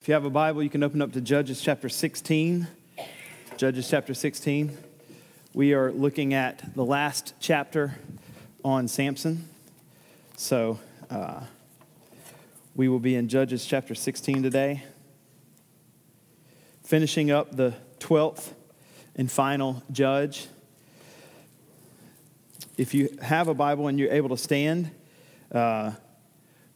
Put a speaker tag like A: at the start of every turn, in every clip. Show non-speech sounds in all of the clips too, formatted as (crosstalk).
A: If you have a Bible, you can open up to Judges chapter 16. Judges chapter 16. We are looking at the last chapter on Samson. So uh, we will be in Judges chapter 16 today, finishing up the 12th and final judge. If you have a Bible and you're able to stand, uh,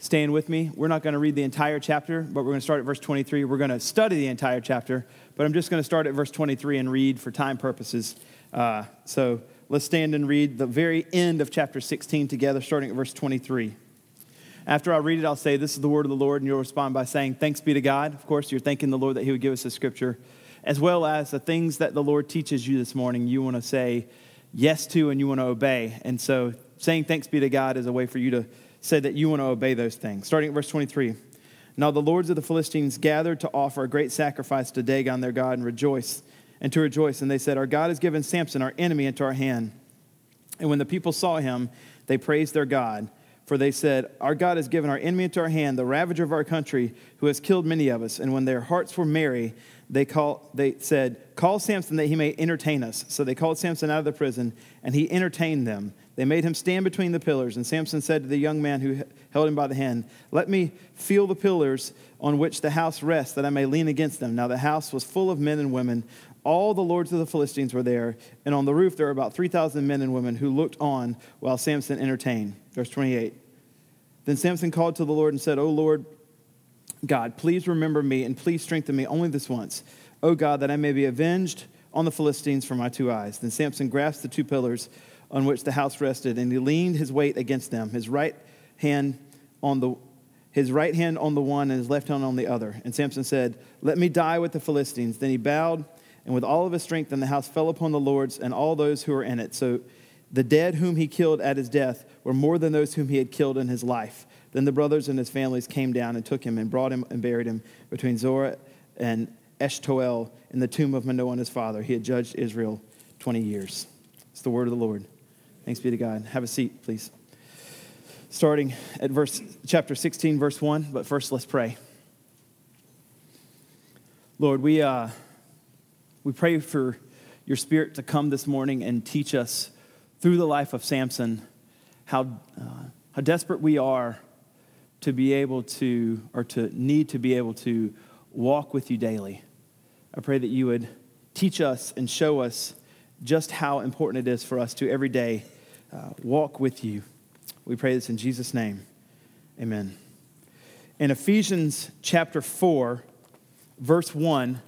A: stand with me. We're not going to read the entire chapter, but we're going to start at verse 23. We're going to study the entire chapter, but I'm just going to start at verse 23 and read for time purposes. Uh, so let's stand and read the very end of chapter 16 together, starting at verse 23. After I read it, I'll say, This is the word of the Lord, and you'll respond by saying, Thanks be to God. Of course, you're thanking the Lord that He would give us the scripture, as well as the things that the Lord teaches you this morning, you want to say yes to and you want to obey. And so, saying thanks be to God is a way for you to say that you want to obey those things. Starting at verse 23. Now the lords of the Philistines gathered to offer a great sacrifice to Dagon their God and rejoice and to rejoice. And they said, Our God has given Samson, our enemy, into our hand. And when the people saw him, they praised their God. For they said, Our God has given our enemy into our hand, the ravager of our country, who has killed many of us. And when their hearts were merry, they, call, they said, Call Samson that he may entertain us. So they called Samson out of the prison, and he entertained them. They made him stand between the pillars, and Samson said to the young man who held him by the hand, Let me feel the pillars on which the house rests, that I may lean against them. Now the house was full of men and women. All the lords of the Philistines were there, and on the roof there were about 3,000 men and women who looked on while Samson entertained. Verse 28. Then Samson called to the Lord and said, O Lord God, please remember me and please strengthen me only this once. O God, that I may be avenged on the Philistines for my two eyes. Then Samson grasped the two pillars on which the house rested, and he leaned his weight against them, his right hand on the his right hand on the one and his left hand on the other. And Samson said, Let me die with the Philistines. Then he bowed, and with all of his strength, and the house fell upon the lords and all those who were in it. So the dead whom he killed at his death were more than those whom he had killed in his life. Then the brothers and his families came down and took him and brought him and buried him between Zorah and Eshtaol in the tomb of Manoah his father. He had judged Israel 20 years. It's the word of the Lord. Thanks be to God. Have a seat, please. Starting at verse chapter 16, verse 1, but first let's pray. Lord, we, uh, we pray for your spirit to come this morning and teach us through the life of Samson how, uh, how desperate we are to be able to, or to need to be able to walk with you daily. I pray that you would teach us and show us just how important it is for us to every day uh, walk with you. We pray this in Jesus' name. Amen. In Ephesians chapter 4, verse 1,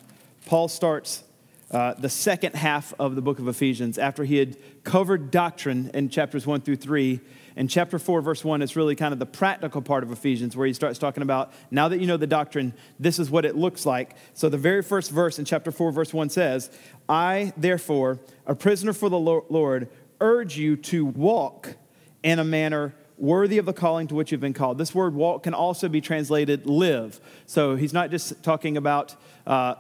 A: Paul starts uh, the second half of the book of Ephesians after he had covered doctrine in chapters 1 through 3. In chapter 4, verse 1, it's really kind of the practical part of Ephesians where he starts talking about now that you know the doctrine, this is what it looks like. So the very first verse in chapter 4, verse 1 says, I, therefore, a prisoner for the Lord, urge you to walk in a manner worthy of the calling to which you've been called. This word walk can also be translated live. So he's not just talking about, uh,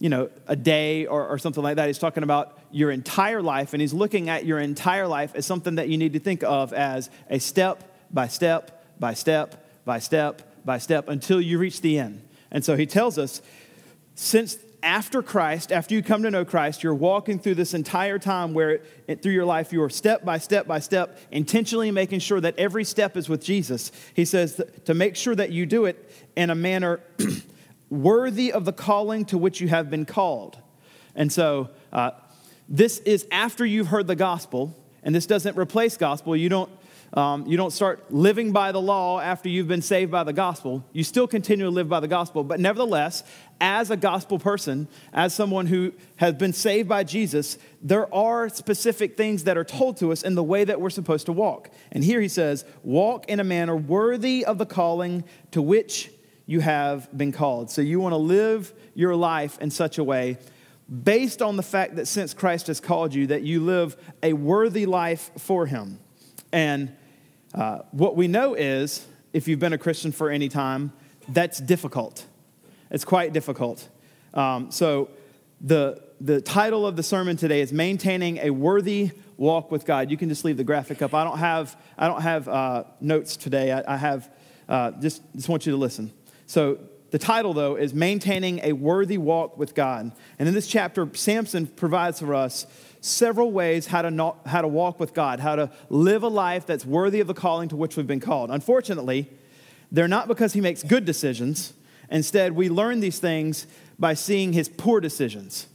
A: you know, a day or, or something like that. He's talking about your entire life, and he's looking at your entire life as something that you need to think of as a step by step by step by step by step until you reach the end. And so he tells us, since after Christ, after you come to know Christ, you're walking through this entire time where through your life you're step by step by step, intentionally making sure that every step is with Jesus. He says to make sure that you do it in a manner (clears throat) worthy of the calling to which you have been called. And so, uh, this is after you've heard the gospel, and this doesn't replace gospel. You don't um, you don't start living by the law after you've been saved by the gospel. You still continue to live by the gospel. But nevertheless, as a gospel person, as someone who has been saved by Jesus, there are specific things that are told to us in the way that we're supposed to walk. And here he says, walk in a manner worthy of the calling to which you have been called. So you want to live your life in such a way based on the fact that since Christ has called you that you live a worthy life for him. And uh, what we know is, if you've been a Christian for any time, that's difficult. It's quite difficult. Um, so, the, the title of the sermon today is Maintaining a Worthy Walk with God. You can just leave the graphic up. I don't have, I don't have uh, notes today. I, I have, uh, just, just want you to listen. So, the title, though, is Maintaining a Worthy Walk with God. And in this chapter, Samson provides for us several ways how to, not, how to walk with God, how to live a life that's worthy of the calling to which we've been called. Unfortunately, they're not because he makes good decisions. Instead, we learn these things by seeing his poor decisions.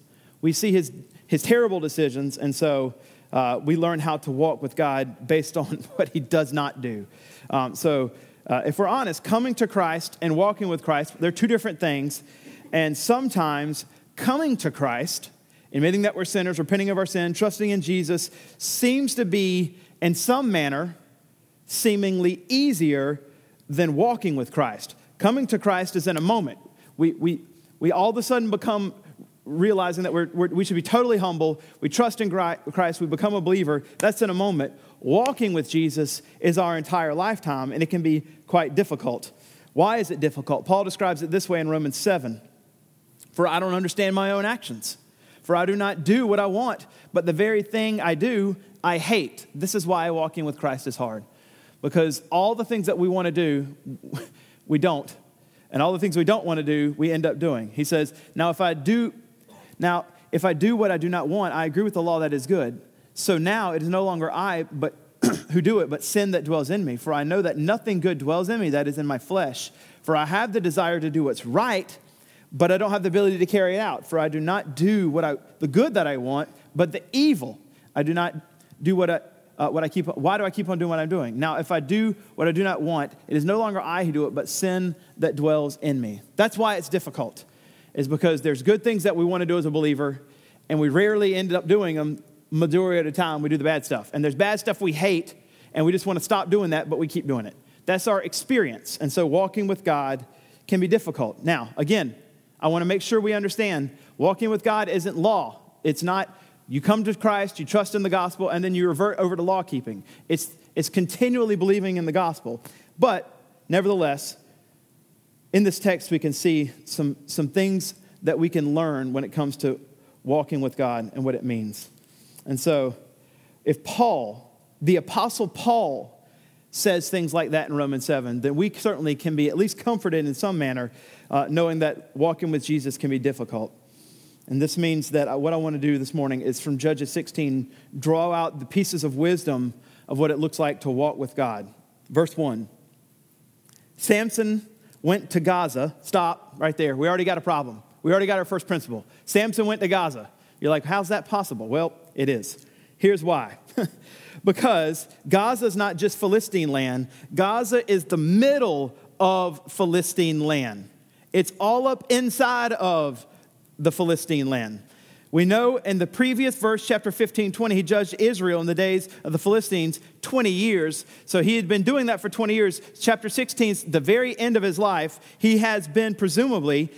A: We see his, his terrible decisions, and so uh, we learn how to walk with God based on (laughs) what he does not do. Um, so, uh, if we're honest, coming to Christ and walking with Christ, they're two different things. And sometimes coming to Christ admitting that we're sinners, repenting of our sin, trusting in Jesus, seems to be, in some manner, seemingly easier than walking with Christ. Coming to Christ is in a moment. We, we, we all of a sudden become realizing that we're, we're, we should be totally humble. We trust in Christ. We become a believer. That's in a moment. Walking with Jesus is our entire lifetime, and it can be quite difficult. Why is it difficult? Paul describes it this way in Romans 7 For I don't understand my own actions. For I do not do what I want, but the very thing I do, I hate. This is why walking with Christ is hard. Because all the things that we want to do, (laughs) we don't. And all the things we don't want to do, we end up doing. He says, Now if I do now if I do what I do not want, I agree with the law that is good. So now it is no longer I, but (clears throat) who do it, but sin that dwells in me. For I know that nothing good dwells in me that is in my flesh. For I have the desire to do what's right but I don't have the ability to carry it out. For I do not do what I, the good that I want, but the evil. I do not do what I, uh, what I keep. Why do I keep on doing what I'm doing? Now, if I do what I do not want, it is no longer I who do it, but sin that dwells in me. That's why it's difficult, is because there's good things that we want to do as a believer, and we rarely end up doing them. Majority of the time, we do the bad stuff, and there's bad stuff we hate, and we just want to stop doing that, but we keep doing it. That's our experience, and so walking with God can be difficult. Now, again, I want to make sure we understand walking with God isn't law. It's not you come to Christ, you trust in the gospel, and then you revert over to law keeping. It's, it's continually believing in the gospel. But nevertheless, in this text, we can see some, some things that we can learn when it comes to walking with God and what it means. And so, if Paul, the Apostle Paul, says things like that in Romans 7, then we certainly can be at least comforted in some manner uh, knowing that walking with Jesus can be difficult. And this means that what I want to do this morning is from Judges 16, draw out the pieces of wisdom of what it looks like to walk with God. Verse 1 Samson went to Gaza. Stop right there. We already got a problem. We already got our first principle. Samson went to Gaza. You're like, how's that possible? Well, it is. Here's why. (laughs) because Gaza is not just Philistine land, Gaza is the middle of Philistine land. It's all up inside of the Philistine land. We know in the previous verse, chapter 15, 20, he judged Israel in the days of the Philistines 20 years. So he had been doing that for 20 years. Chapter 16, the very end of his life, he has been presumably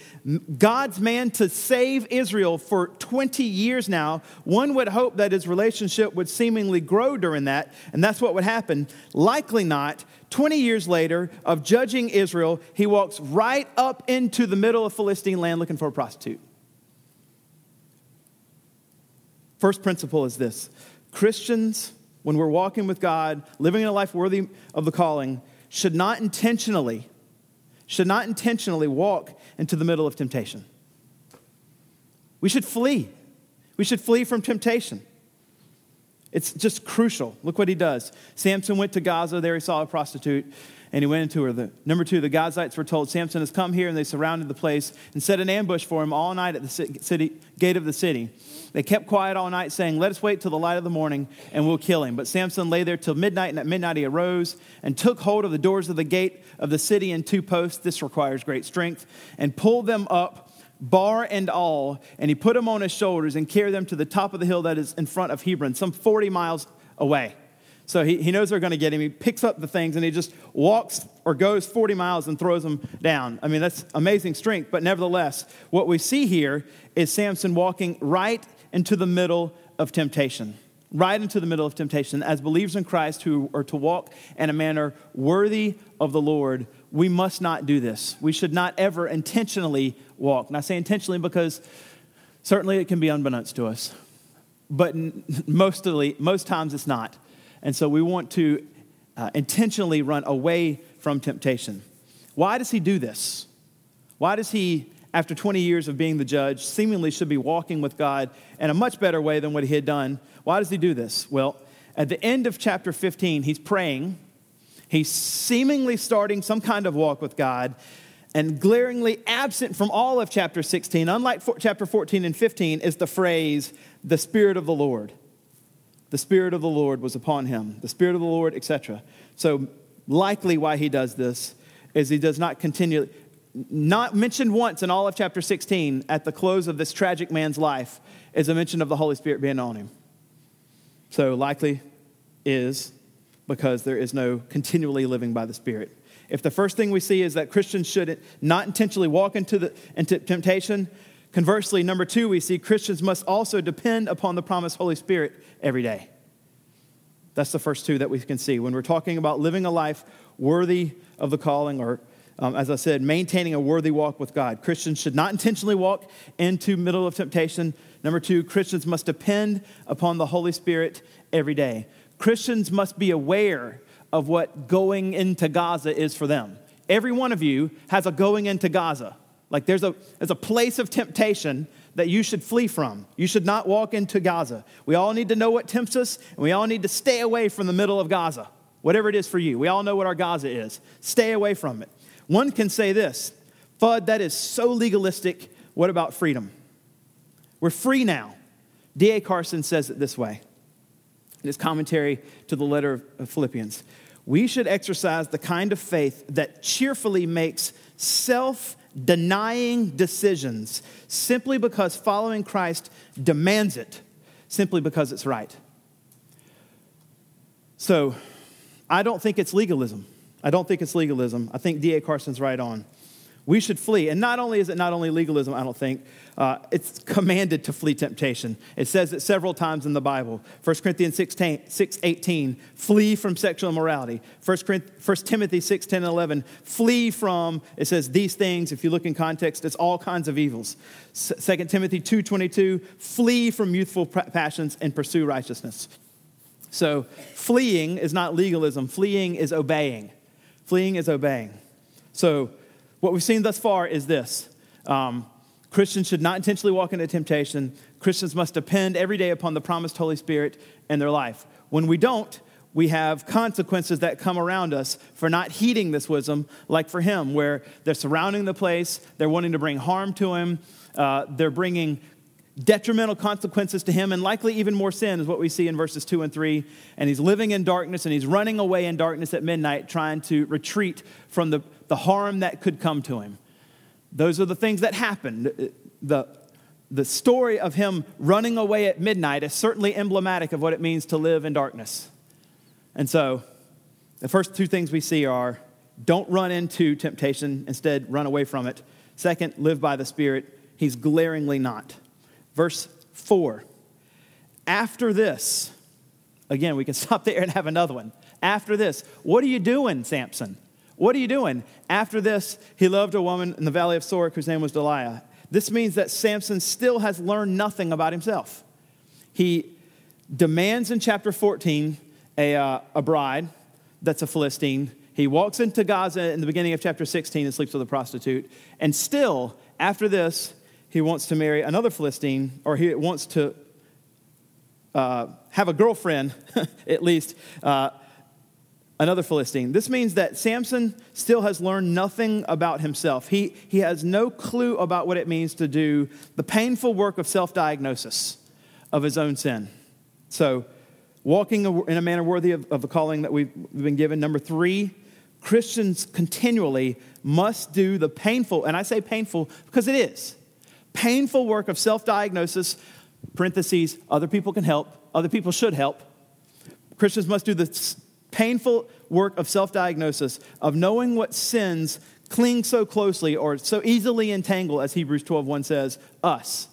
A: God's man to save Israel for 20 years now. One would hope that his relationship would seemingly grow during that, and that's what would happen. Likely not. 20 years later, of judging Israel, he walks right up into the middle of Philistine land looking for a prostitute. First principle is this Christians, when we're walking with God, living in a life worthy of the calling, should not intentionally, should not intentionally walk into the middle of temptation. We should flee. We should flee from temptation. It's just crucial. Look what he does. Samson went to Gaza. There he saw a prostitute and he went into her. The, number two, the Gazites were told, Samson has come here, and they surrounded the place and set an ambush for him all night at the city, gate of the city. They kept quiet all night, saying, Let us wait till the light of the morning, and we'll kill him. But Samson lay there till midnight, and at midnight he arose and took hold of the doors of the gate of the city in two posts. This requires great strength, and pulled them up bar and all, and he put them on his shoulders and carried them to the top of the hill that is in front of Hebron, some 40 miles away. So he, he knows they're going to get him. He picks up the things and he just walks or goes 40 miles and throws them down. I mean, that's amazing strength. But nevertheless, what we see here is Samson walking right into the middle of temptation. Right into the middle of temptation. As believers in Christ who are to walk in a manner worthy of the Lord, we must not do this. We should not ever intentionally walk. And I say intentionally because certainly it can be unbeknownst to us, but (laughs) mostly, most times it's not. And so we want to uh, intentionally run away from temptation. Why does he do this? Why does he, after 20 years of being the judge, seemingly should be walking with God in a much better way than what he had done? Why does he do this? Well, at the end of chapter 15, he's praying. He's seemingly starting some kind of walk with God and glaringly absent from all of chapter 16, unlike chapter 14 and 15, is the phrase, the Spirit of the Lord. The Spirit of the Lord was upon him, the Spirit of the Lord, etc. So, likely why he does this is he does not continue, not mentioned once in all of chapter 16 at the close of this tragic man's life is a mention of the Holy Spirit being on him. So, likely is because there is no continually living by the Spirit. If the first thing we see is that Christians should not intentionally walk into, the, into temptation, conversely, number two, we see Christians must also depend upon the promised Holy Spirit every day. That's the first two that we can see. When we're talking about living a life worthy of the calling, or um, as I said, maintaining a worthy walk with God, Christians should not intentionally walk into middle of temptation. Number two, Christians must depend upon the Holy Spirit every day. Christians must be aware of what going into Gaza is for them. Every one of you has a going into Gaza. Like there's a, there's a place of temptation that you should flee from. You should not walk into Gaza. We all need to know what tempts us, and we all need to stay away from the middle of Gaza, whatever it is for you. We all know what our Gaza is. Stay away from it. One can say this Fudd, that is so legalistic. What about freedom? We're free now. D.A. Carson says it this way in his commentary to the letter of Philippians we should exercise the kind of faith that cheerfully makes self denying decisions simply because following Christ demands it, simply because it's right. So, I don't think it's legalism. I don't think it's legalism. I think D.A. Carson's right on. We should flee. And not only is it not only legalism, I don't think, uh, it's commanded to flee temptation. It says it several times in the Bible. 1 Corinthians 6, 6 18, flee from sexual immorality. 1, 1 Timothy 6, 10 and 11, flee from, it says these things. If you look in context, it's all kinds of evils. 2 Timothy 2, 22, flee from youthful passions and pursue righteousness. So fleeing is not legalism, fleeing is obeying. Fleeing is obeying. So what we've seen thus far is this. Um, Christians should not intentionally walk into temptation. Christians must depend every day upon the promised Holy Spirit in their life. When we don't, we have consequences that come around us for not heeding this wisdom, like for him, where they're surrounding the place, they're wanting to bring harm to him, uh, they're bringing detrimental consequences to him, and likely even more sin, is what we see in verses 2 and 3. And he's living in darkness and he's running away in darkness at midnight, trying to retreat from the, the harm that could come to him. Those are the things that happened. The, the story of him running away at midnight is certainly emblematic of what it means to live in darkness. And so, the first two things we see are don't run into temptation, instead, run away from it. Second, live by the Spirit. He's glaringly not. Verse 4 After this, again, we can (laughs) stop there and have another one. After this, what are you doing, Samson? What are you doing? After this, he loved a woman in the valley of Sorek whose name was Delilah. This means that Samson still has learned nothing about himself. He demands in chapter 14 a, uh, a bride that's a Philistine. He walks into Gaza in the beginning of chapter 16 and sleeps with a prostitute. And still, after this, he wants to marry another Philistine, or he wants to uh, have a girlfriend, (laughs) at least, uh, another Philistine. This means that Samson still has learned nothing about himself. He, he has no clue about what it means to do the painful work of self diagnosis of his own sin. So, walking in a manner worthy of, of the calling that we've been given. Number three, Christians continually must do the painful, and I say painful because it is painful work of self diagnosis, parentheses, other people can help, other people should help. Christians must do the painful work of self diagnosis, of knowing what sins cling so closely or so easily entangle, as Hebrews 12 1 says, us.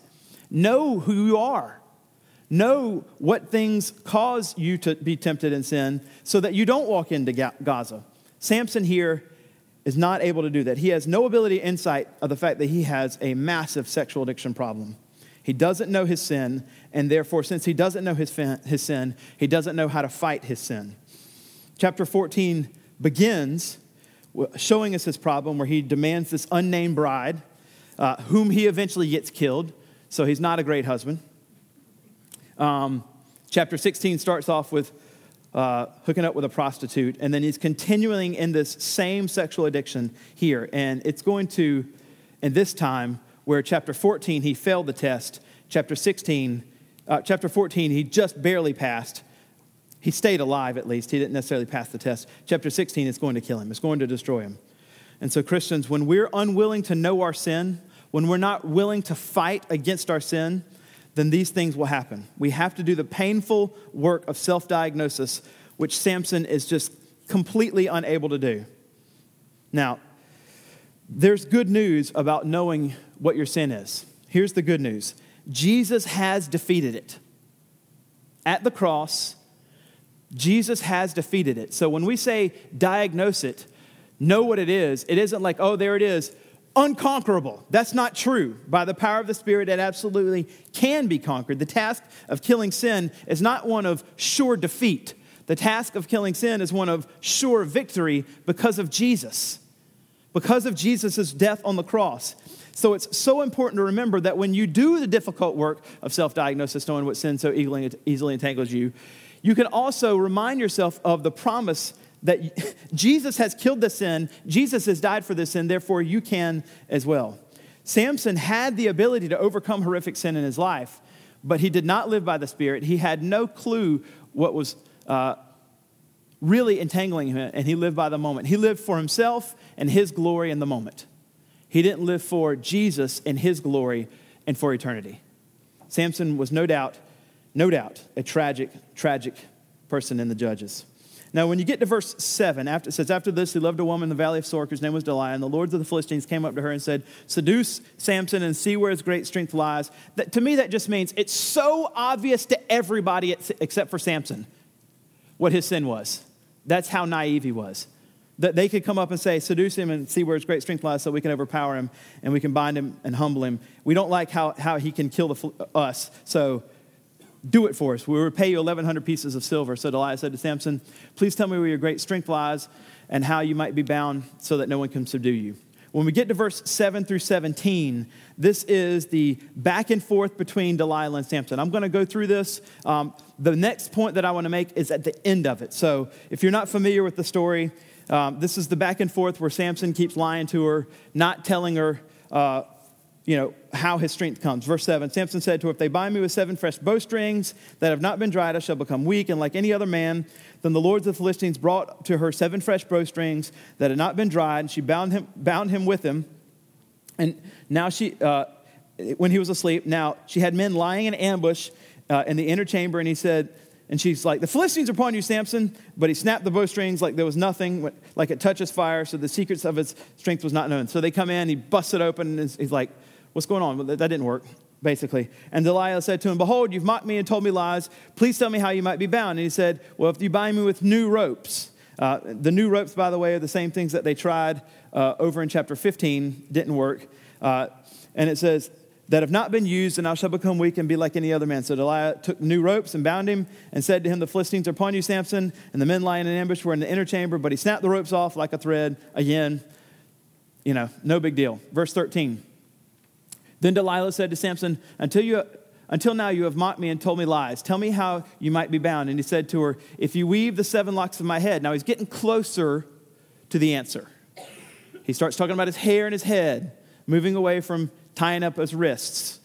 A: Know who you are. Know what things cause you to be tempted in sin so that you don't walk into Gaza. Samson here is not able to do that. He has no ability insight of the fact that he has a massive sexual addiction problem. He doesn't know his sin, and therefore, since he doesn't know his, his sin, he doesn't know how to fight his sin chapter 14 begins showing us his problem where he demands this unnamed bride, uh, whom he eventually gets killed. So he's not a great husband. Um, chapter 16 starts off with uh, hooking up with a prostitute, and then he's continuing in this same sexual addiction here. And it's going to, in this time, where chapter 14 he failed the test, chapter 16, uh, chapter 14 he just barely passed. He stayed alive at least. He didn't necessarily pass the test. Chapter 16 is going to kill him, it's going to destroy him. And so, Christians, when we're unwilling to know our sin, when we're not willing to fight against our sin, then these things will happen. We have to do the painful work of self diagnosis, which Samson is just completely unable to do. Now, there's good news about knowing what your sin is. Here's the good news Jesus has defeated it. At the cross, Jesus has defeated it. So when we say diagnose it, know what it is, it isn't like, oh, there it is, unconquerable. That's not true. By the power of the Spirit, it absolutely can be conquered. The task of killing sin is not one of sure defeat. The task of killing sin is one of sure victory because of Jesus, because of Jesus' death on the cross. So it's so important to remember that when you do the difficult work of self diagnosis, knowing what sin so easily, entangles you, you can also remind yourself of the promise that (laughs) Jesus has killed the sin, Jesus has died for the sin, therefore you can as well. Samson had the ability to overcome horrific sin in his life, but he did not live by the Spirit. He had no clue what was uh, really entangling him, and he lived by the moment. He lived for himself and his glory in the moment. He didn't live for Jesus and his glory and for eternity. Samson was no doubt, no doubt, a tragic, tragic person in the Judges. Now, when you get to verse 7, after, it says, After this, he loved a woman in the valley of Sorek, whose name was Delilah, and the lords of the Philistines came up to her and said, Seduce Samson and see where his great strength lies. That, to me, that just means it's so obvious to everybody except for Samson what his sin was. That's how naive he was. That they could come up and say, Seduce him and see where his great strength lies so we can overpower him and we can bind him and humble him. We don't like how, how he can kill the, uh, us, so do it for us. We will repay you 1,100 pieces of silver. So Delilah said to Samson, Please tell me where your great strength lies and how you might be bound so that no one can subdue you. When we get to verse 7 through 17, this is the back and forth between Delilah and Samson. I'm going to go through this. Um, the next point that I want to make is at the end of it. So if you're not familiar with the story, um, this is the back and forth where Samson keeps lying to her, not telling her uh, you know, how his strength comes. Verse 7 Samson said to her, If they bind me with seven fresh bowstrings that have not been dried, I shall become weak, and like any other man. Then the lords of the Philistines brought to her seven fresh bowstrings that had not been dried, and she bound him, bound him with them. And now she, uh, when he was asleep, now she had men lying in ambush uh, in the inner chamber, and he said, and she's like, The Philistines are upon you, Samson. But he snapped the bowstrings like there was nothing, like it touches fire, so the secrets of his strength was not known. So they come in, he busts it open, and he's like, What's going on? That didn't work, basically. And Delilah said to him, Behold, you've mocked me and told me lies. Please tell me how you might be bound. And he said, Well, if you bind me with new ropes. Uh, the new ropes, by the way, are the same things that they tried uh, over in chapter 15, didn't work. Uh, and it says, that have not been used, and I shall become weak and be like any other man. So Delilah took new ropes and bound him and said to him, The Philistines are upon you, Samson. And the men lying in ambush were in the inner chamber, but he snapped the ropes off like a thread. Again, you know, no big deal. Verse 13. Then Delilah said to Samson, Until, you, until now you have mocked me and told me lies. Tell me how you might be bound. And he said to her, If you weave the seven locks of my head. Now he's getting closer to the answer. He starts talking about his hair and his head, moving away from tying up his wrists.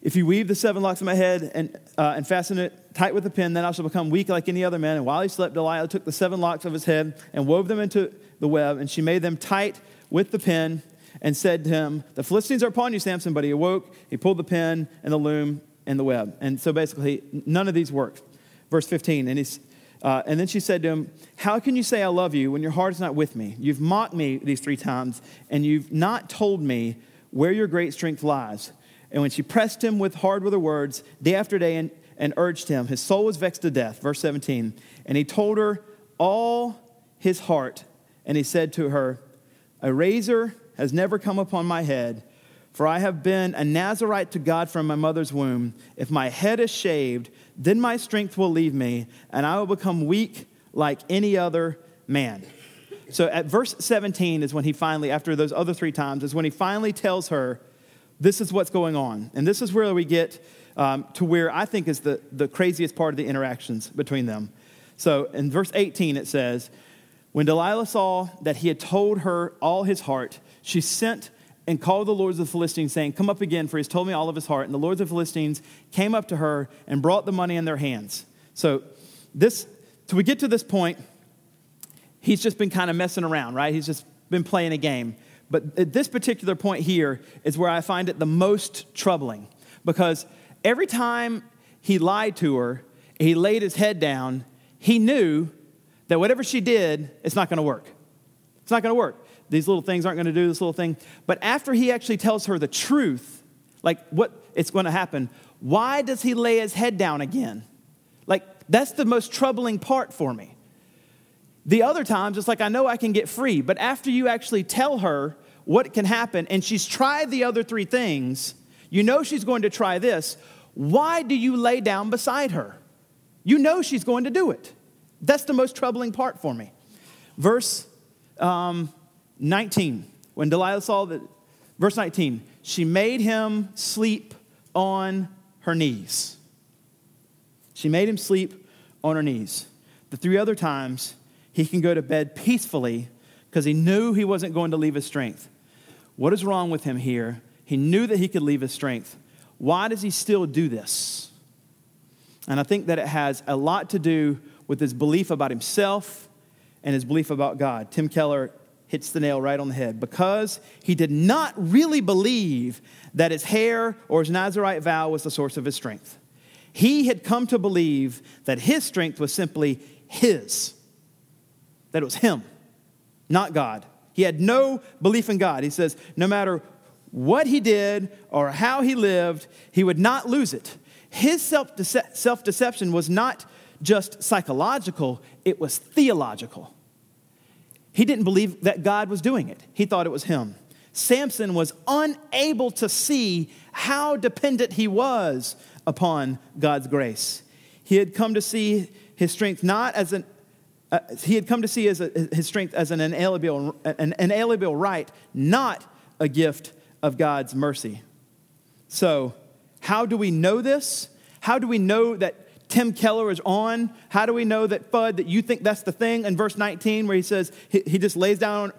A: If you weave the seven locks of my head and, uh, and fasten it tight with a pin, then I shall become weak like any other man. And while he slept, Delilah took the seven locks of his head and wove them into the web, and she made them tight with the pin and said to him, The Philistines are upon you, Samson. But he awoke, he pulled the pin and the loom and the web. And so basically, none of these worked. Verse 15, and, he's, uh, and then she said to him, How can you say I love you when your heart is not with me? You've mocked me these three times, and you've not told me where your great strength lies. And when she pressed him with hard with her words, day after day, and, and urged him, his soul was vexed to death. Verse 17, and he told her all his heart, and he said to her, A razor has never come upon my head, for I have been a Nazarite to God from my mother's womb. If my head is shaved, then my strength will leave me, and I will become weak like any other man. So at verse 17 is when he finally, after those other three times, is when he finally tells her, This is what's going on. And this is where we get um, to where I think is the, the craziest part of the interactions between them. So in verse 18, it says, When Delilah saw that he had told her all his heart, she sent and called the lords of the Philistines, saying, Come up again, for he has told me all of his heart. And the lords of the Philistines came up to her and brought the money in their hands. So this, till we get to this point, he's just been kind of messing around, right? He's just been playing a game. But at this particular point here is where I find it the most troubling because every time he lied to her, he laid his head down, he knew that whatever she did, it's not going to work. It's not going to work these little things aren't going to do this little thing. But after he actually tells her the truth, like what it's going to happen, why does he lay his head down again? Like, that's the most troubling part for me. The other times, it's like, I know I can get free, but after you actually tell her what can happen and she's tried the other three things, you know she's going to try this. Why do you lay down beside her? You know she's going to do it. That's the most troubling part for me. Verse um, 19, when Delilah saw that, verse 19, she made him sleep on her knees. She made him sleep on her knees. The three other times, he can go to bed peacefully because he knew he wasn't going to leave his strength. What is wrong with him here? He knew that he could leave his strength. Why does he still do this? And I think that it has a lot to do with his belief about himself and his belief about God. Tim Keller hits the nail right on the head because he did not really believe that his hair or his Nazarite vow was the source of his strength. He had come to believe that his strength was simply his, that it was him, not God. He had no belief in God. He says, no matter what he did or how he lived, he would not lose it. His self deception was not just psychological, it was theological. He didn't believe that God was doing it, he thought it was him. Samson was unable to see how dependent he was upon God's grace. He had come to see his strength not as an uh, he had come to see as his strength as an inalienable, an inalienable right, not a gift of God's mercy. So, how do we know this? How do we know that Tim Keller is on? How do we know that Fudd, that you think that's the thing in verse 19 where he says he, he just lays down?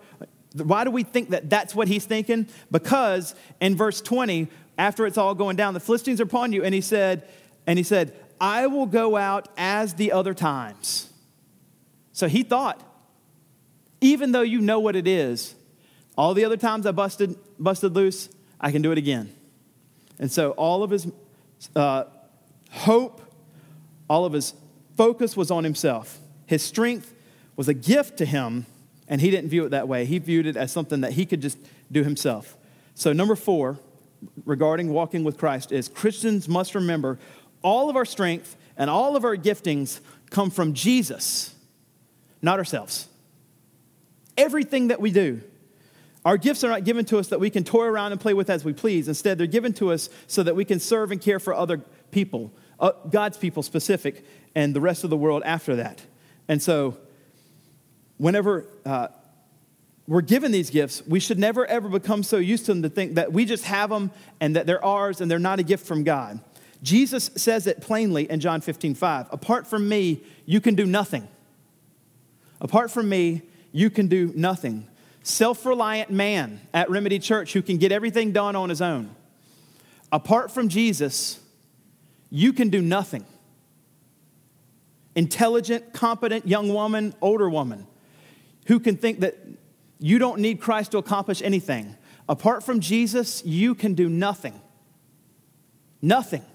A: Why do we think that that's what he's thinking? Because in verse 20, after it's all going down, the Philistines are upon you, and he said, and he said, I will go out as the other times. So he thought, even though you know what it is, all the other times I busted, busted loose, I can do it again. And so all of his uh, hope all of his focus was on himself. His strength was a gift to him, and he didn't view it that way. He viewed it as something that he could just do himself. So, number four, regarding walking with Christ, is Christians must remember all of our strength and all of our giftings come from Jesus, not ourselves. Everything that we do, our gifts are not given to us that we can toy around and play with as we please. Instead, they're given to us so that we can serve and care for other people uh, God's people specific, and the rest of the world after that. And so, whenever uh, we're given these gifts, we should never ever become so used to them to think that we just have them and that they're ours and they're not a gift from God. Jesus says it plainly in John 15, 5. Apart from me, you can do nothing. Apart from me, you can do nothing. Self reliant man at Remedy Church who can get everything done on his own. Apart from Jesus, you can do nothing. Intelligent, competent young woman, older woman, who can think that you don't need Christ to accomplish anything. Apart from Jesus, you can do nothing. Nothing.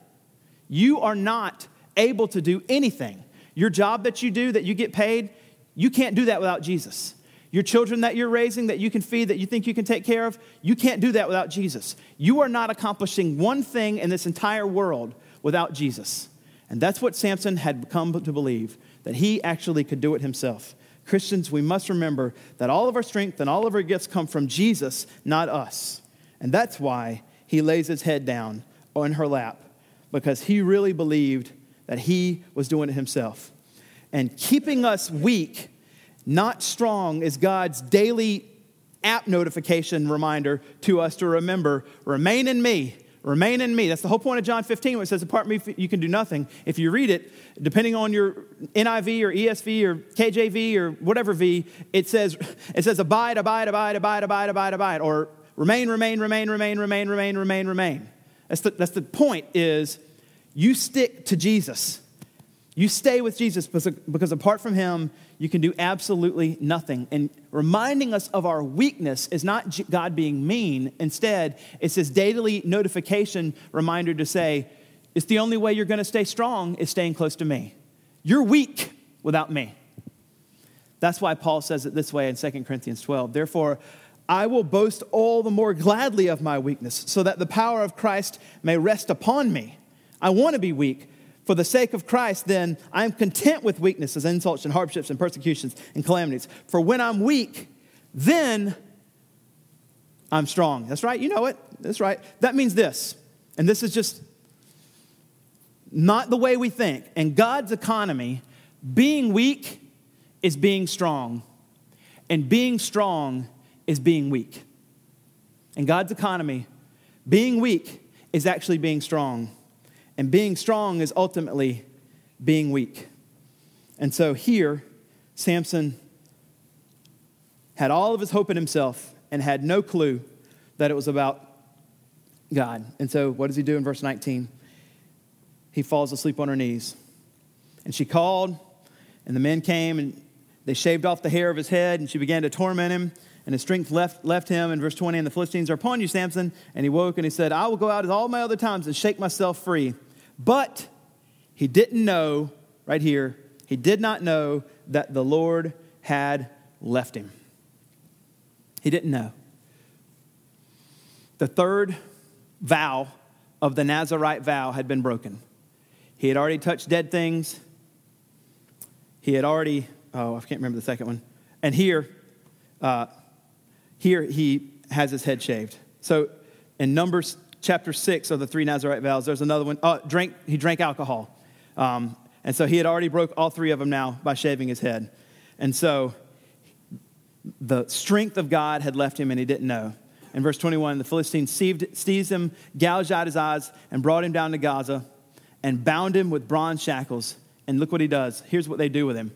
A: You are not able to do anything. Your job that you do, that you get paid, you can't do that without Jesus. Your children that you're raising, that you can feed, that you think you can take care of, you can't do that without Jesus. You are not accomplishing one thing in this entire world without Jesus. And that's what Samson had come to believe, that he actually could do it himself. Christians, we must remember that all of our strength and all of our gifts come from Jesus, not us. And that's why he lays his head down on her lap, because he really believed that he was doing it himself. And keeping us weak Not strong is God's daily app notification reminder to us to remember remain in me, remain in me. That's the whole point of John 15 when it says, apart from me, you can do nothing. If you read it, depending on your NIV or ESV or KJV or whatever V, it says, it says abide, abide, abide, abide, abide, abide, abide, or remain, remain, remain, remain, remain, remain, remain, remain. That's the, that's the point is you stick to Jesus. You stay with Jesus because apart from him, you can do absolutely nothing. And reminding us of our weakness is not God being mean. Instead, it's this daily notification reminder to say, it's the only way you're going to stay strong is staying close to me. You're weak without me. That's why Paul says it this way in 2 Corinthians 12. Therefore, I will boast all the more gladly of my weakness, so that the power of Christ may rest upon me. I want to be weak. For the sake of Christ, then, I am content with weaknesses, insults, and hardships, and persecutions, and calamities. For when I'm weak, then I'm strong. That's right, you know it. That's right. That means this, and this is just not the way we think. In God's economy, being weak is being strong, and being strong is being weak. In God's economy, being weak is actually being strong. And being strong is ultimately being weak. And so here, Samson had all of his hope in himself and had no clue that it was about God. And so, what does he do in verse 19? He falls asleep on her knees. And she called, and the men came, and they shaved off the hair of his head, and she began to torment him and his strength left, left him. In verse 20, and the Philistines are upon you, Samson. And he woke and he said, I will go out as all my other times and shake myself free. But he didn't know, right here, he did not know that the Lord had left him. He didn't know. The third vow of the Nazarite vow had been broken. He had already touched dead things. He had already, oh, I can't remember the second one. And here, uh, here he has his head shaved. So in Numbers chapter 6 of the three Nazarite vows, there's another one. Uh, drank, he drank alcohol. Um, and so he had already broke all three of them now by shaving his head. And so the strength of God had left him and he didn't know. In verse 21, the Philistines seized him, gouged out his eyes, and brought him down to Gaza and bound him with bronze shackles. And look what he does. Here's what they do with him.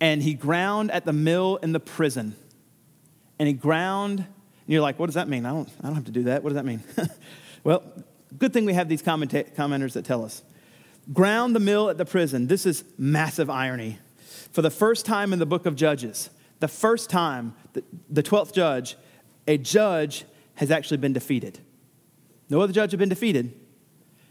A: And he ground at the mill in the prison and he ground. And you're like, what does that mean? I don't, I don't have to do that. What does that mean? (laughs) well, good thing we have these commenta- commenters that tell us. Ground the mill at the prison. This is massive irony. For the first time in the book of Judges, the first time, the, the 12th judge, a judge has actually been defeated. No other judge had been defeated.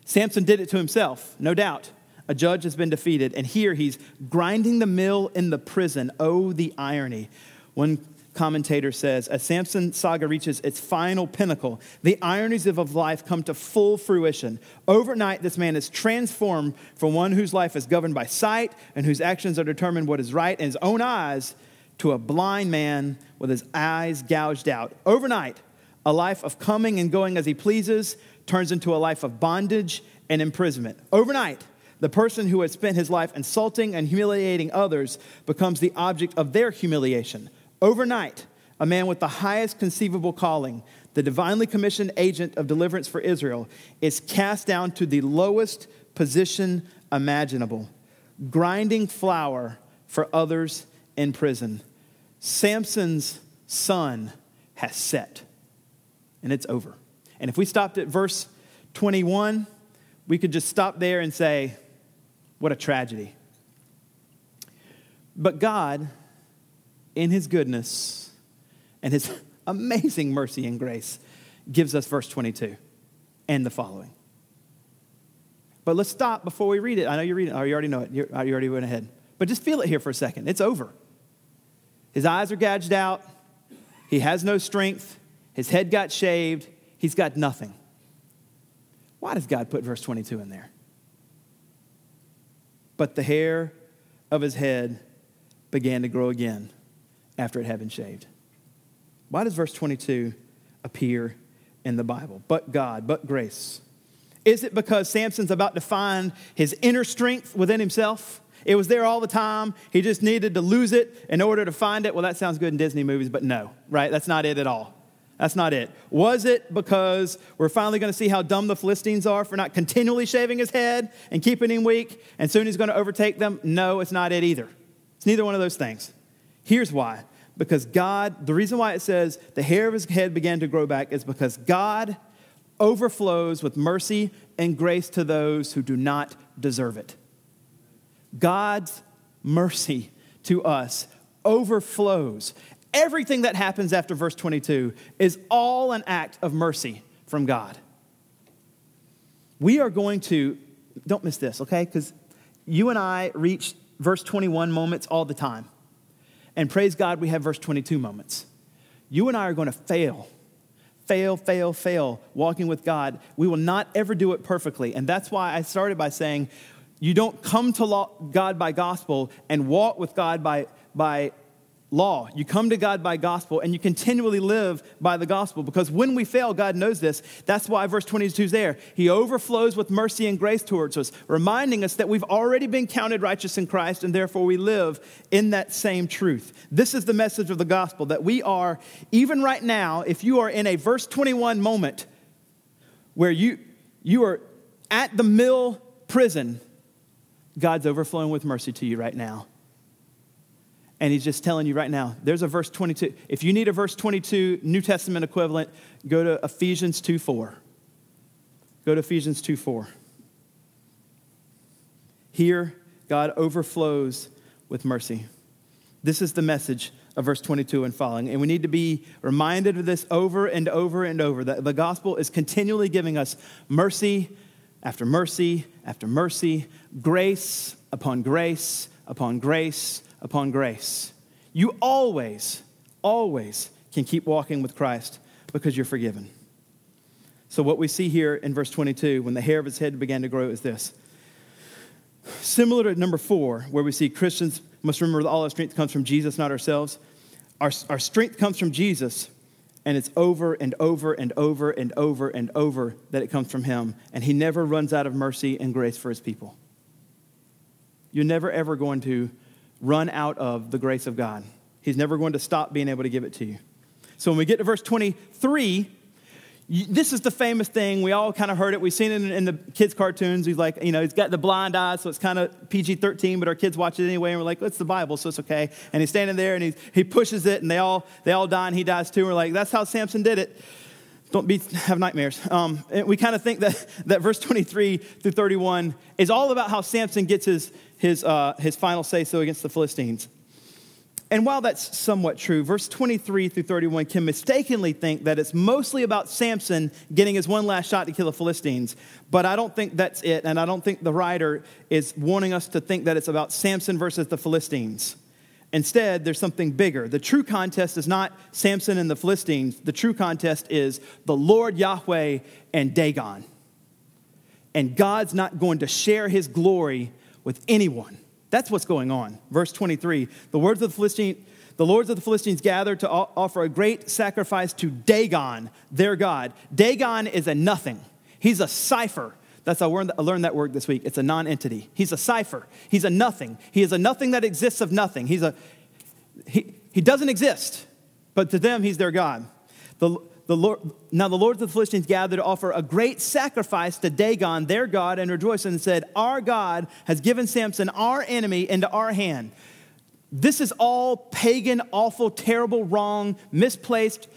A: Samson did it to himself, no doubt. A judge has been defeated, and here he's grinding the mill in the prison. Oh, the irony. One commentator says, as Samson saga reaches its final pinnacle, the ironies of life come to full fruition. Overnight, this man is transformed from one whose life is governed by sight and whose actions are determined what is right in his own eyes to a blind man with his eyes gouged out. Overnight, a life of coming and going as he pleases turns into a life of bondage and imprisonment. Overnight, the person who has spent his life insulting and humiliating others becomes the object of their humiliation. Overnight, a man with the highest conceivable calling, the divinely commissioned agent of deliverance for Israel, is cast down to the lowest position imaginable, grinding flour for others in prison. Samson's sun has set, and it's over. And if we stopped at verse 21, we could just stop there and say, What a tragedy. But God in his goodness and his (laughs) amazing mercy and grace, gives us verse 22 and the following. But let's stop before we read it. I know you read it. Oh, you already know it. You're, you already went ahead. But just feel it here for a second. It's over. His eyes are gouged out. He has no strength. His head got shaved. He's got nothing. Why does God put verse 22 in there? But the hair of his head began to grow again after it had been shaved. Why does verse 22 appear in the Bible? But God, but grace. Is it because Samson's about to find his inner strength within himself? It was there all the time. He just needed to lose it in order to find it. Well, that sounds good in Disney movies, but no, right? That's not it at all. That's not it. Was it because we're finally going to see how dumb the Philistines are for not continually shaving his head and keeping him weak, and soon he's going to overtake them? No, it's not it either. It's neither one of those things. Here's why because God, the reason why it says the hair of his head began to grow back is because God overflows with mercy and grace to those who do not deserve it. God's mercy to us overflows. Everything that happens after verse 22 is all an act of mercy from God. We are going to, don't miss this, okay? Because you and I reach verse 21 moments all the time. And praise God, we have verse 22 moments. You and I are going to fail, fail, fail, fail walking with God. We will not ever do it perfectly. And that's why I started by saying you don't come to God by gospel and walk with God by, by law. You come to God by gospel and you continually live by the gospel because when we fail, God knows this. That's why verse 22 is there. He overflows with mercy and grace towards us, reminding us that we've already been counted righteous in Christ and therefore we live in that same truth. This is the message of the gospel that we are, even right now, if you are in a verse 21 moment where you, you are at the mill prison, God's overflowing with mercy to you right now. And he's just telling you right now, there's a verse 22. If you need a verse 22 New Testament equivalent, go to Ephesians 2 4. Go to Ephesians 2 4. Here, God overflows with mercy. This is the message of verse 22 and following. And we need to be reminded of this over and over and over that the gospel is continually giving us mercy after mercy after mercy, grace upon grace upon grace upon grace. You always, always can keep walking with Christ because you're forgiven. So, what we see here in verse 22, when the hair of his head began to grow, is this. Similar to number four, where we see Christians must remember that all our strength comes from Jesus, not ourselves. Our, our strength comes from Jesus, and it's over and over and over and over and over that it comes from him. And he never runs out of mercy and grace for his people. You're never, ever going to run out of the grace of God. He's never going to stop being able to give it to you. So when we get to verse 23, this is the famous thing. We all kind of heard it. We've seen it in, the kids' cartoons. He's like, you know, he's got the blind eye, so it's kind of PG 13, but our kids watch it anyway, and we're like, it's the Bible, so it's okay. And he's standing there and he, he pushes it, and they all, they all die, and he dies too. And we're like, that's how Samson did it. Don't be, have nightmares. Um, we kind of think that, that verse 23 through 31 is all about how Samson gets his, his, uh, his final say so against the Philistines. And while that's somewhat true, verse 23 through 31 can mistakenly think that it's mostly about Samson getting his one last shot to kill the Philistines. But I don't think that's it. And I don't think the writer is wanting us to think that it's about Samson versus the Philistines. Instead, there's something bigger. The true contest is not Samson and the Philistines, the true contest is the Lord Yahweh and Dagon. And God's not going to share his glory with anyone. That's what's going on. Verse 23 The words of the Philistine, the lords of the Philistines gathered to offer a great sacrifice to Dagon, their God. Dagon is a nothing, he's a cipher. That's how I learned that word this week. It's a non entity. He's a cipher. He's a nothing. He is a nothing that exists of nothing. He's a, he, he doesn't exist, but to them, he's their God. The, the Lord, now the lords of the Philistines gathered to offer a great sacrifice to Dagon, their God, and rejoiced and said, Our God has given Samson, our enemy, into our hand. This is all pagan, awful, terrible, wrong, misplaced,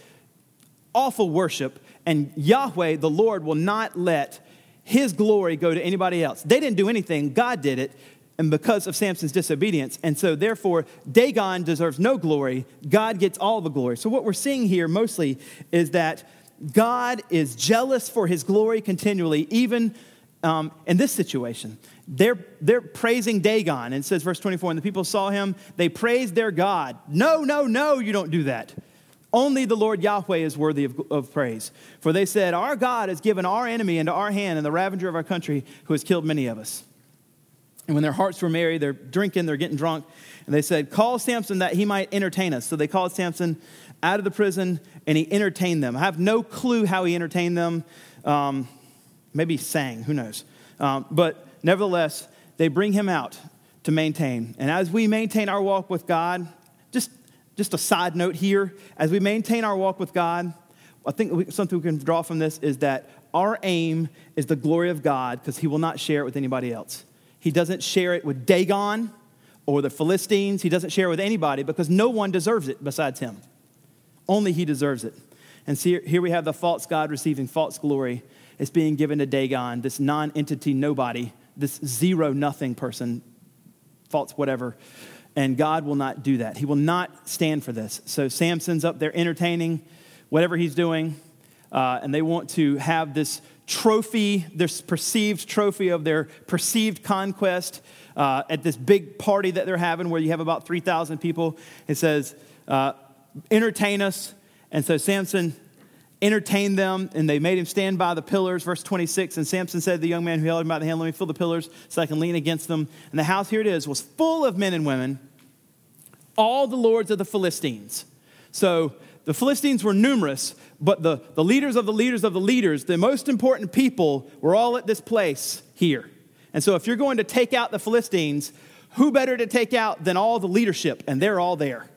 A: awful worship. And Yahweh, the Lord, will not let his glory go to anybody else. They didn't do anything, God did it and because of Samson's disobedience. And so, therefore, Dagon deserves no glory. God gets all the glory. So, what we're seeing here mostly is that God is jealous for his glory continually, even um, in this situation. They're, they're praising Dagon. And it says, verse 24, and the people saw him, they praised their God. No, no, no, you don't do that. Only the Lord Yahweh is worthy of, of, praise. For they said, Our God has given our enemy into our hand and the ravager of our country who has killed many of us. And when their hearts were merry, they're drinking, they're getting drunk. And they said, Call Samson that he might entertain us. So they called Samson out of the prison and he entertained them. I have no clue how he entertained them. Um, maybe he sang, who knows. Um, but nevertheless, they bring him out to maintain. And as we maintain our walk with God, just, just a side note here, as we maintain our walk with God, I think we, something we can draw from this is that our aim is the glory of God because He will not share it with anybody else. He doesn't share it with Dagon or the Philistines. He doesn't share it with anybody because no one deserves it besides Him. Only He deserves it. And see, here we have the false God receiving false glory. It's being given to Dagon, this non entity nobody, this zero nothing person, false whatever. And God will not do that. He will not stand for this. So Samson's up there entertaining whatever he's doing, uh, and they want to have this trophy, this perceived trophy of their perceived conquest uh, at this big party that they're having where you have about 3,000 people. It says, uh, entertain us. And so Samson entertained them, and they made him stand by the pillars. Verse 26 And Samson said to the young man who held him by the hand, Let me fill the pillars so I can lean against them. And the house, here it is, was full of men and women, all the lords of the Philistines. So the Philistines were numerous, but the, the leaders of the leaders of the leaders, the most important people, were all at this place here. And so if you're going to take out the Philistines, who better to take out than all the leadership? And they're all there.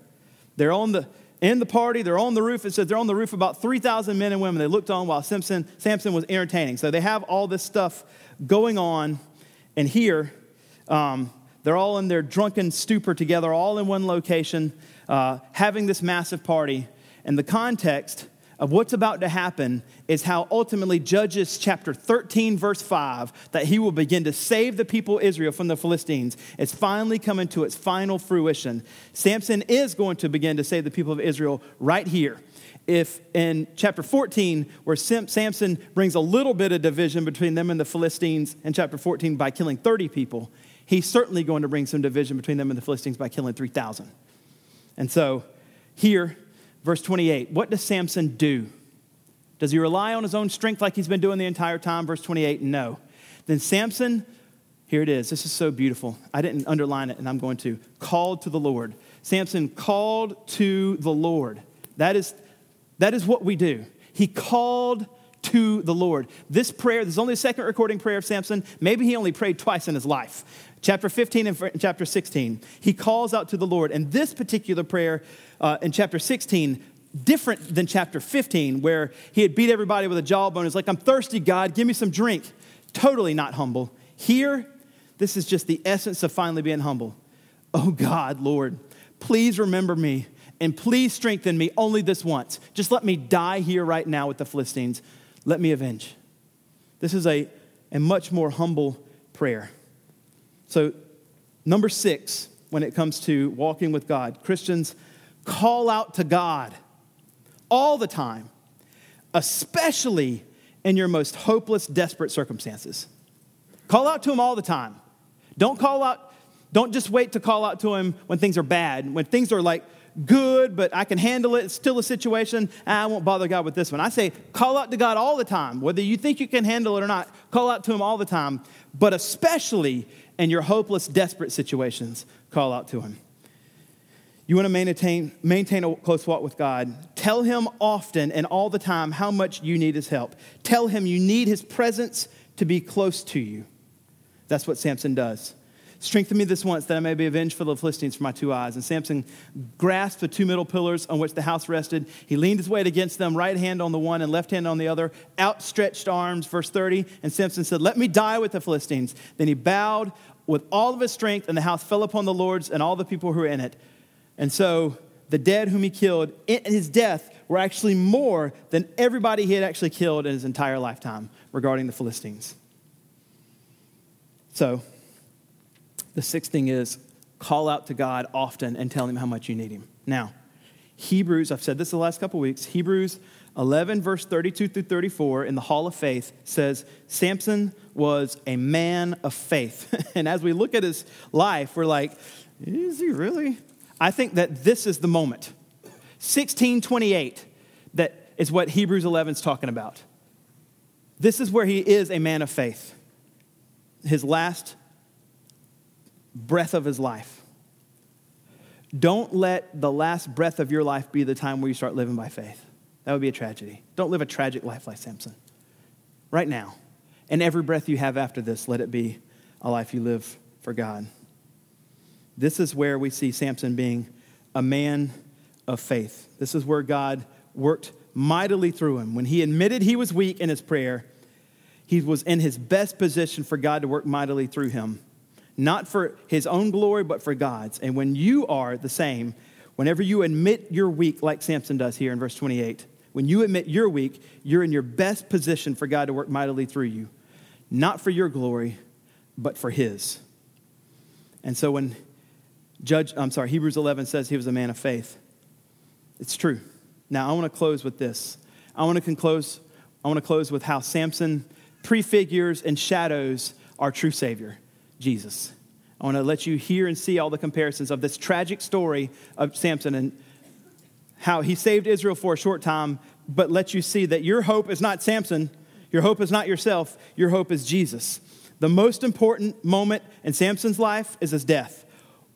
A: They're on the in the party, they're on the roof. It says they're on the roof about 3,000 men and women. They looked on while Samson, Samson was entertaining. So they have all this stuff going on. And here, um, they're all in their drunken stupor together, all in one location, uh, having this massive party. And the context of what's about to happen is how ultimately Judges chapter 13, verse 5, that he will begin to save the people of Israel from the Philistines, is finally coming to its final fruition. Samson is going to begin to save the people of Israel right here. If in chapter 14, where Samson brings a little bit of division between them and the Philistines in chapter 14 by killing 30 people, he's certainly going to bring some division between them and the Philistines by killing 3,000. And so here, Verse 28 What does Samson do? Does he rely on his own strength like he's been doing the entire time? Verse 28 No. Then Samson, here it is. This is so beautiful. I didn't underline it, and I'm going to. Called to the Lord. Samson called to the Lord. That is, that is what we do. He called to the Lord. This prayer, there's only a second recording prayer of Samson. Maybe he only prayed twice in his life. Chapter 15 and chapter 16. He calls out to the Lord. And this particular prayer uh, in chapter 16, different than chapter 15, where he had beat everybody with a jawbone. It's like, I'm thirsty, God, give me some drink. Totally not humble. Here, this is just the essence of finally being humble. Oh God, Lord, please remember me and please strengthen me only this once. Just let me die here right now with the Philistines. Let me avenge. This is a, a much more humble prayer. So, number six, when it comes to walking with God, Christians call out to God all the time, especially in your most hopeless, desperate circumstances. Call out to Him all the time. Don't call out, don't just wait to call out to Him when things are bad. When things are like good, but I can handle it, it's still a situation, ah, I won't bother God with this one. I say, call out to God all the time. Whether you think you can handle it or not, call out to Him all the time, but especially in your hopeless, desperate situations, call out to Him. You want to maintain, maintain a close walk with God. Tell Him often and all the time how much you need His help. Tell Him you need His presence to be close to you. That's what Samson does. Strengthen me this once that I may be avenged for the Philistines for my two eyes. And Samson grasped the two middle pillars on which the house rested. He leaned his weight against them, right hand on the one and left hand on the other, outstretched arms, verse 30. And Samson said, Let me die with the Philistines. Then he bowed with all of his strength, and the house fell upon the lords and all the people who were in it. And so the dead whom he killed in his death were actually more than everybody he had actually killed in his entire lifetime regarding the Philistines. So the sixth thing is call out to God often and tell him how much you need him. Now, Hebrews, I've said this the last couple weeks, Hebrews 11, verse 32 through 34 in the Hall of Faith says Samson was a man of faith. (laughs) and as we look at his life, we're like, is he really? I think that this is the moment. 1628, that is what Hebrews 11 is talking about. This is where he is a man of faith. His last breath of his life. Don't let the last breath of your life be the time where you start living by faith. That would be a tragedy. Don't live a tragic life like Samson. Right now. And every breath you have after this, let it be a life you live for God. this is where we see Samson being a man of faith. This is where God worked mightily through him. When he admitted he was weak in his prayer, he was in his best position for God to work mightily through him, not for his own glory, but for God's. And when you are the same, whenever you admit you're weak, like Samson does here in verse 28, when you admit you're weak, you're in your best position for God to work mightily through you, not for your glory, but for his. And so when Judge, I'm sorry, Hebrews 11 says he was a man of faith. It's true. Now I want to close with this. I want to close. I want to close with how Samson prefigures and shadows our true Savior, Jesus. I want to let you hear and see all the comparisons of this tragic story of Samson and how he saved Israel for a short time, but let you see that your hope is not Samson, your hope is not yourself, your hope is Jesus. The most important moment in Samson's life is his death.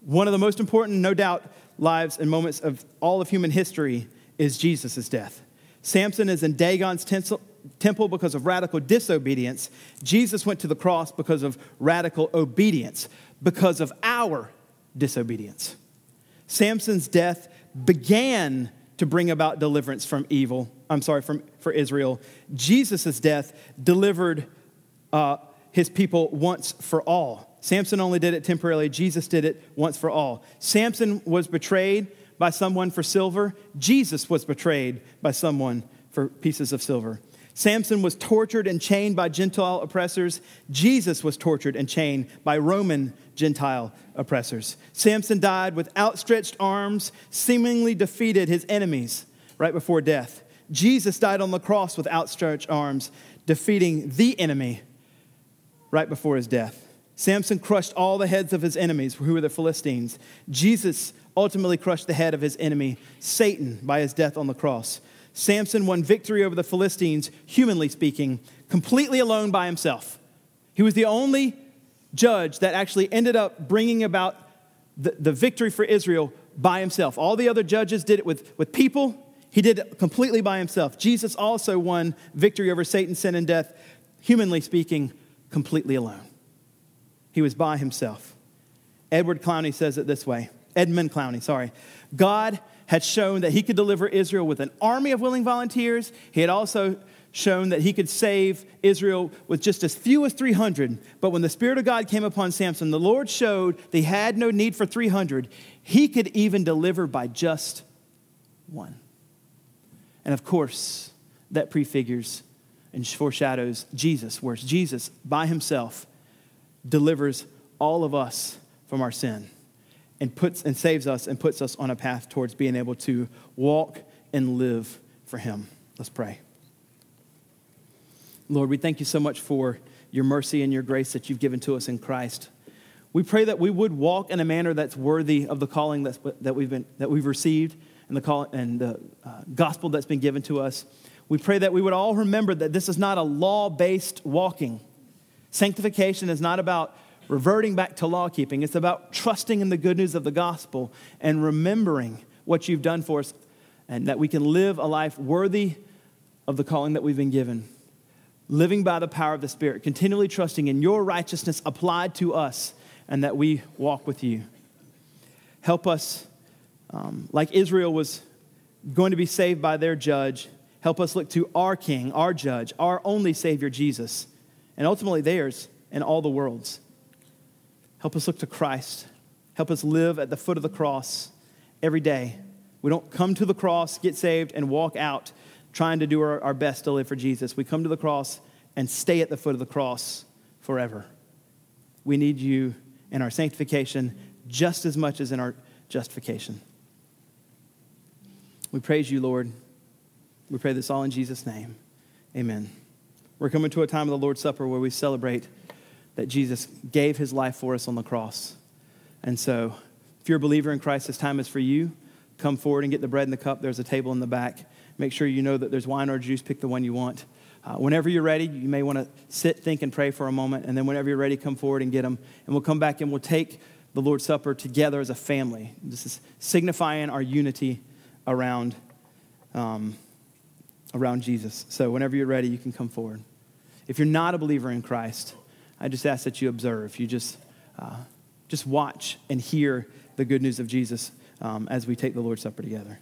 A: One of the most important, no doubt, lives and moments of all of human history is Jesus' death. Samson is in Dagon's temple because of radical disobedience. Jesus went to the cross because of radical obedience, because of our disobedience. Samson's death began to bring about deliverance from evil. I'm sorry, from, for Israel. Jesus' death delivered uh, his people once for all. Samson only did it temporarily, Jesus did it once for all. Samson was betrayed by someone for silver, Jesus was betrayed by someone for pieces of silver. Samson was tortured and chained by Gentile oppressors. Jesus was tortured and chained by Roman Gentile oppressors. Samson died with outstretched arms, seemingly defeated his enemies right before death. Jesus died on the cross with outstretched arms, defeating the enemy right before his death. Samson crushed all the heads of his enemies, who were the Philistines. Jesus ultimately crushed the head of his enemy, Satan, by his death on the cross. Samson won victory over the Philistines, humanly speaking, completely alone by himself. He was the only judge that actually ended up bringing about the, the victory for Israel by himself. All the other judges did it with, with people, he did it completely by himself. Jesus also won victory over Satan, sin, and death, humanly speaking, completely alone. He was by himself. Edward Clowney says it this way Edmund Clowney, sorry. God had shown that he could deliver Israel with an army of willing volunteers. He had also shown that he could save Israel with just as few as 300. But when the Spirit of God came upon Samson, the Lord showed they had no need for 300. He could even deliver by just one. And of course, that prefigures and foreshadows Jesus, where Jesus by himself delivers all of us from our sin and puts and saves us and puts us on a path towards being able to walk and live for him. Let's pray. Lord, we thank you so much for your mercy and your grace that you've given to us in Christ. We pray that we would walk in a manner that's worthy of the calling that's, that, we've been, that we've received and the, call, and the uh, gospel that's been given to us. We pray that we would all remember that this is not a law based walking. Sanctification is not about reverting back to law keeping. It's about trusting in the good news of the gospel and remembering what you've done for us and that we can live a life worthy of the calling that we've been given. Living by the power of the Spirit, continually trusting in your righteousness applied to us and that we walk with you. Help us, um, like Israel was going to be saved by their judge, help us look to our King, our judge, our only Savior, Jesus, and ultimately theirs and all the world's. Help us look to Christ. Help us live at the foot of the cross every day. We don't come to the cross, get saved, and walk out trying to do our, our best to live for Jesus. We come to the cross and stay at the foot of the cross forever. We need you in our sanctification just as much as in our justification. We praise you, Lord. We pray this all in Jesus' name. Amen. We're coming to a time of the Lord's Supper where we celebrate that Jesus gave his life for us on the cross. And so, if you're a believer in Christ, this time is for you. Come forward and get the bread and the cup. There's a table in the back. Make sure you know that there's wine or juice. Pick the one you want. Uh, whenever you're ready, you may want to sit, think, and pray for a moment. And then, whenever you're ready, come forward and get them. And we'll come back and we'll take the Lord's Supper together as a family. This is signifying our unity around, um, around Jesus. So, whenever you're ready, you can come forward. If you're not a believer in Christ, I just ask that you observe. You just, uh, just watch and hear the good news of Jesus um, as we take the Lord's Supper together.